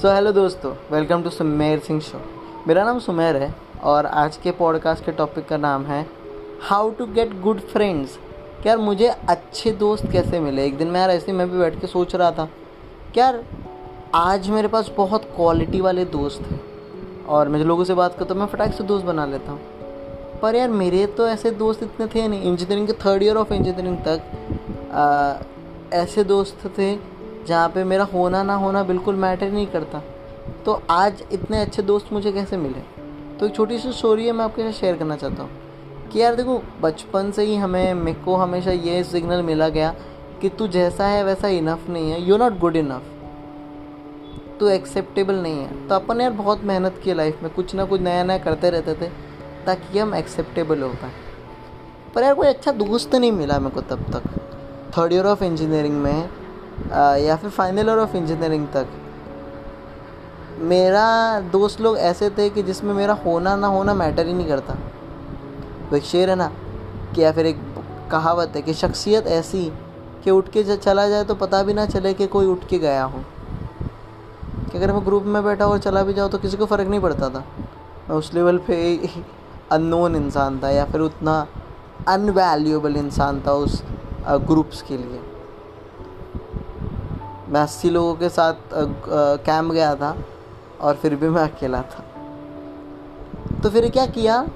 सो hello दोस्तों welcome to Sumer Singh show मेरा नाम सुमेर है और आज के पॉडकास्ट के टॉपिक का नाम है how to get good friends यार मुझे अच्छे दोस्त कैसे मिले? एक दिन मैं यार ऐसे मैं भी बैठ के सोच रहा था कि यार आज मेरे पास बहुत क्वालिटी वाले दोस्त हैं और मैं लोगों से बात करता हूँ मैं फटाक से दोस्त बना लेता हूँ। पर यार मेरे तो ऐसे दोस्त इतने थे नहीं। इंजीनियरिंग के थर्ड ईयर ऑफ़ इंजीनियरिंग तक आ, ऐसे दोस्त थे जहाँ पे मेरा होना ना होना बिल्कुल मैटर नहीं करता। तो आज इतने अच्छे दोस्त मुझे कैसे मिले? तो एक छोटी सी स्टोरी है, मैं आपके साथ शेयर करना चाहता हूँ। कि यार देखो, बचपन से ही हमें, मेरे को हमेशा ये सिग्नल मिला गया कि तू जैसा है वैसा इनफ नहीं है। यू नॉट गुड इनफ तू एक्सेप्टेबल नहीं है। तो अपन यार बहुत मेहनत की लाइफ में। कुछ ना कुछ नया नया करते रहते थे, ताकि हम एक्सेप्टेबल हो पाए। पर यार कोई अच्छा दोस्त नहीं मिला मेरे को तब तक। थर्ड ईयर ऑफ़ इंजीनियरिंग में या फिर फाइनल ईयर ऑफ़ इंजीनियरिंग तक। मेरा दोस्त लोग ऐसे थे कि जिसमें मेरा होना ना होना मैटर ही नहीं करता। वो एक शेर है ना, कि या फिर एक कहावत है कि शख्सियत ऐसी कि उठ के चला जाए तो पता भी ना चले कि कोई उठ के गया हो। कि अगर मैं ग्रुप में बैठा और चला भी जाऊँ तो किसी को फ़र्क नहीं पड़ता था। मैं उस लेवल पे अननोन इंसान था या फिर उतना अनवैल्यूएबल इंसान था उस ग्रुप्स के लिए। मैं अस्सी लोगों के साथ कैंप गया था और फिर भी मैं अकेला था। तो फिर क्या किया?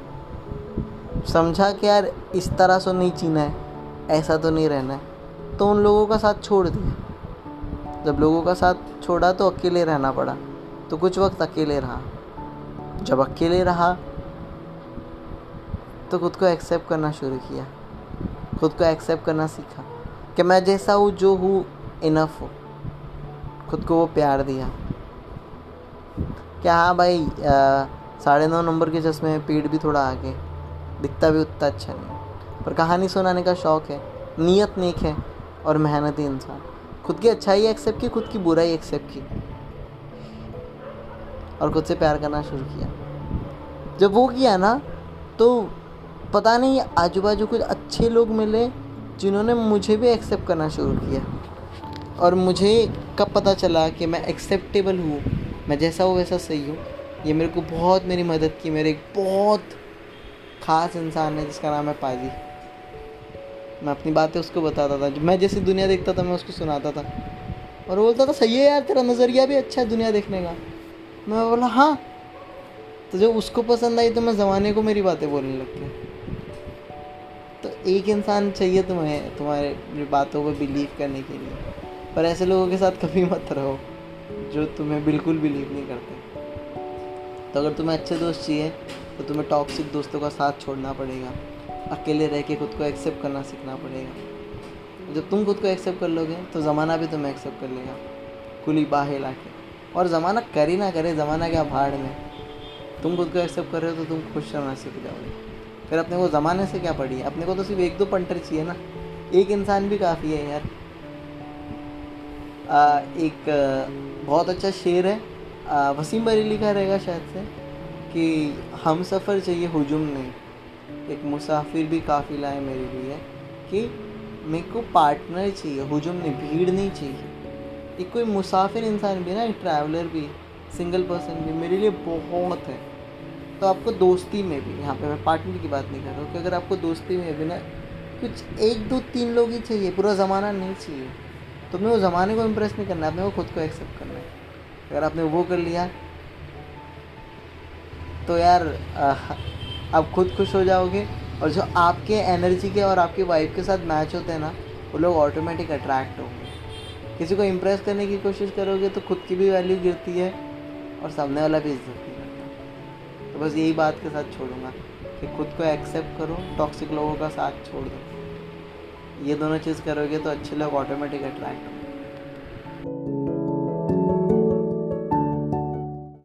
समझा कि यार, इस तरह से नहीं जीना है, ऐसा तो नहीं रहना है। तो उन लोगों का साथ छोड़ दिया। जब लोगों का साथ छोड़ा तो अकेले रहना पड़ा। तो कुछ वक्त अकेले रहा। जब अकेले रहा तो खुद को एक्सेप्ट करना शुरू किया। खुद को एक्सेप्ट करना सीखा कि मैं जैसा हूँ, जो हूँ इनफ हो। खुद को वो प्यार दिया। क्या हाँ भाई साढ़े नौ नंबर के चश्मे में पीठ भी थोड़ा आगे। दिखता भी उतना अच्छा नहीं पर कहानी सुनाने का शौक़ है, नीयत नेक है और मेहनती इंसान। खुद की अच्छाई एक्सेप्ट की, खुद की बुराई एक्सेप्ट की। और खुद से प्यार करना शुरू किया। जब वो किया ना तो पता नहीं आजू बाजू कुछ अच्छे लोग मिले जिन्होंने मुझे भी एक्सेप्ट करना शुरू किया। और मुझे कब पता चला कि मैं एक्सेप्टेबल हूँ? मैं जैसा हूँ वैसा सही हूँ। ये मेरे को बहुत मेरी मदद की। मेरे एक बहुत ख़ास इंसान है जिसका नाम है पाजी। मैं अपनी बातें उसको बताता था। मैं जैसी दुनिया देखता था, मैं उसको सुनाता था। और बोलता था, सही है यार, तेरा नज़रिया भी अच्छा है दुनिया देखने का। मैं बोला हाँ। तो जब उसको पसंद आई तो मैं ज़माने को मेरी बातें बोलने लग गया। तो एक इंसान चाहिए तुम्हें, तुम्हारे बातों पर बिलीव करने के लिए। पर ऐसे लोगों के साथ कभी मत रहो, जो तुम्हें बिल्कुल बिलीव नहीं करते। तो अगर तुम्हें अच्छे दोस्त चाहिए तो तुम्हें टॉक्सिक दोस्तों का साथ छोड़ना पड़ेगा। अकेले रह के खुद को एक्सेप्ट करना सीखना पड़ेगा। जब तुम खुद को एक्सेप्ट कर लोगे तो ज़माना भी तुम्हें एक्सेप्ट कर लेगा। खुली बाहें ला के और ज़माना कर ही ना करे, ज़माना क्या भाड़ में। तुम खुद को एक्सेप्ट कर रहे हो तो तुम खुश रहना सीख जाओगे। फिर अपने को ज़माने से क्या पड़ी है? अपने को तो सिर्फ़ एक दो पंटर चाहिए ना। एक इंसान भी काफ़ी है यार। एक बहुत अच्छा शेर है। वसीम बरेली का रहेगा शायद से, कि हम सफ़र चाहिए हजूम नहीं। एक मुसाफिर भी काफ़िला है मेरे लिए, कि मेरे को पार्टनर चाहिए, हजूम नहीं, भीड़ नहीं चाहिए। एक कोई मुसाफिर इंसान भी ना, एक ट्रैवलर भी सिंगल पर्सन भी, मेरे लिए बहुत है। तो आपको दोस्ती में भी, यहाँ पे मैं पार्टनर की बात नहीं कर रहा हूँ, कि अगर आपको दोस्ती में भी ना, कुछ एक दो तीन लोग ही चाहिए, पूरा ज़माना नहीं चाहिए। तो मैं वो ज़माने को इम्प्रेस नहीं करना है, अपने को खुद को एक्सेप्ट करना है। अगर आपने वो कर लिया तो यार आप खुद खुश हो जाओगे। और जो आपके एनर्जी के और आपकी वाइफ के साथ मैच होते हैं ना, वो लोग ऑटोमेटिक अट्रैक्ट होंगे। किसी को इम्प्रेस करने की कोशिश करोगे तो खुद की भी वैल्यू गिरती है और सामने वाला भी इज़्ज़त नहीं करता। तो बस यही बात के साथ छोड़ूँगा कि खुद को एक्सेप्ट करो टॉक्सिक लोगों का साथ छोड़ दो। ये दोनों चीज़ करोगे तो अच्छे लोग ऑटोमेटिक अट्रैक्ट होंगे।